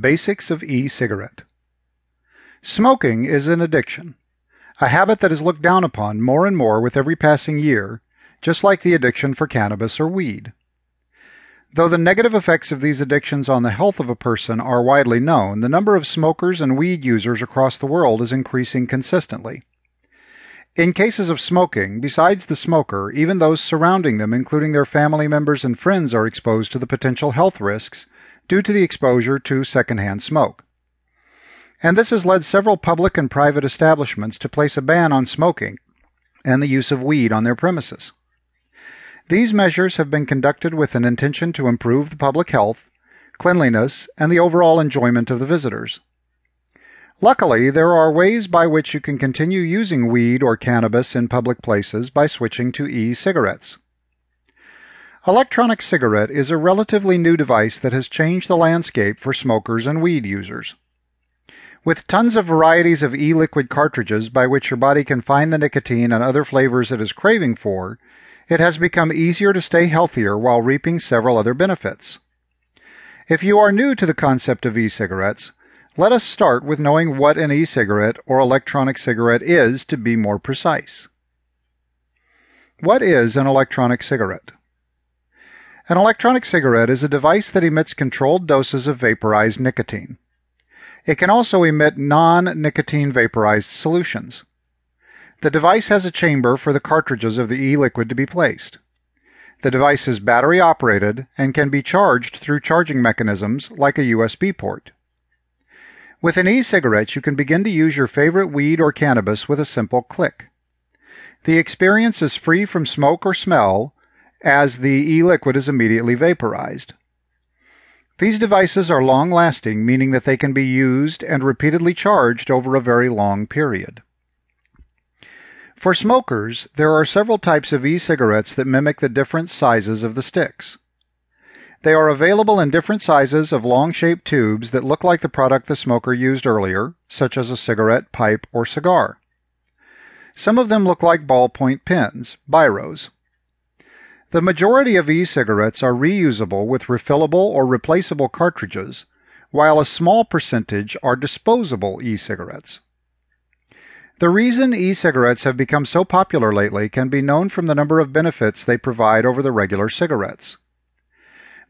Basics of e-cigarette. Smoking is an addiction, a habit that is looked down upon more and more with every passing year, just like the addiction for cannabis or weed. Though the negative effects of these addictions on the health of a person are widely known, the number of smokers and weed users across the world is increasing consistently. In cases of smoking, besides the smoker, even those surrounding them, including their family members and friends, are exposed to the potential health risks due to the exposure to secondhand smoke. And this has led several public and private establishments to place a ban on smoking and the use of weed on their premises. These measures have been conducted with an intention to improve the public health, cleanliness, and the overall enjoyment of the visitors. Luckily, there are ways by which you can continue using weed or cannabis in public places by switching to e-cigarettes. Electronic cigarette is a relatively new device that has changed the landscape for smokers and weed users. With tons of varieties of e-liquid cartridges by which your body can find the nicotine and other flavors it is craving for, it has become easier to stay healthier while reaping several other benefits. If you are new to the concept of e-cigarettes, let us start with knowing what an e-cigarette or electronic cigarette is to be more precise. What is an electronic cigarette? An electronic cigarette is a device that emits controlled doses of vaporized nicotine. It can also emit non-nicotine vaporized solutions. The device has a chamber for the cartridges of the e-liquid to be placed. The device is battery operated and can be charged through charging mechanisms like a USB port. With an e-cigarette, you can begin to use your favorite weed or cannabis with a simple click. The experience is free from smoke or smell as the e-liquid is immediately vaporized. These devices are long-lasting, meaning that they can be used and repeatedly charged over a very long period. For smokers, there are several types of e-cigarettes that mimic the different sizes of the sticks. They are available in different sizes of long-shaped tubes that look like the product the smoker used earlier, such as a cigarette, pipe, or cigar. Some of them look like ballpoint pens, biros. The majority of e-cigarettes are reusable with refillable or replaceable cartridges, while a small percentage are disposable e-cigarettes. The reason e-cigarettes have become so popular lately can be known from the number of benefits they provide over the regular cigarettes.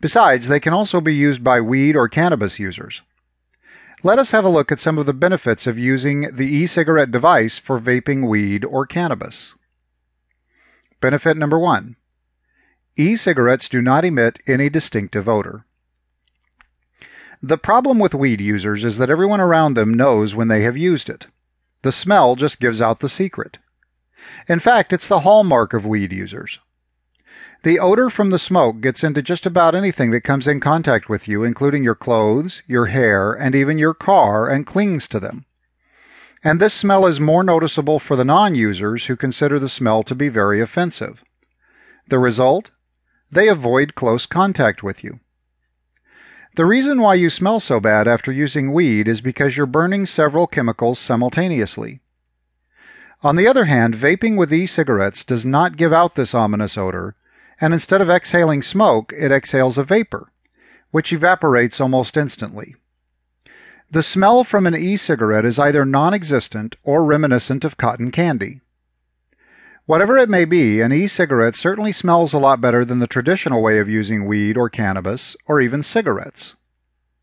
Besides, they can also be used by weed or cannabis users. Let us have a look at some of the benefits of using the e-cigarette device for vaping weed or cannabis. Benefit number one E-cigarettes do not emit any distinctive odor. The problem with weed users is that everyone around them knows when they have used it. The smell just gives out the secret. In fact, it's the hallmark of weed users. The odor from the smoke gets into just about anything that comes in contact with you, including your clothes, your hair, and even your car, and clings to them. And this smell is more noticeable for the non users who consider the smell to be very offensive. The result? They avoid close contact with you. The reason why you smell so bad after using weed is because you're burning several chemicals simultaneously. On the other hand, vaping with e-cigarettes does not give out this ominous odor, and instead of exhaling smoke, it exhales a vapor, which evaporates almost instantly. The smell from an e-cigarette is either non-existent or reminiscent of cotton candy. Whatever it may be, an e-cigarette certainly smells a lot better than the traditional way of using weed or cannabis or even cigarettes.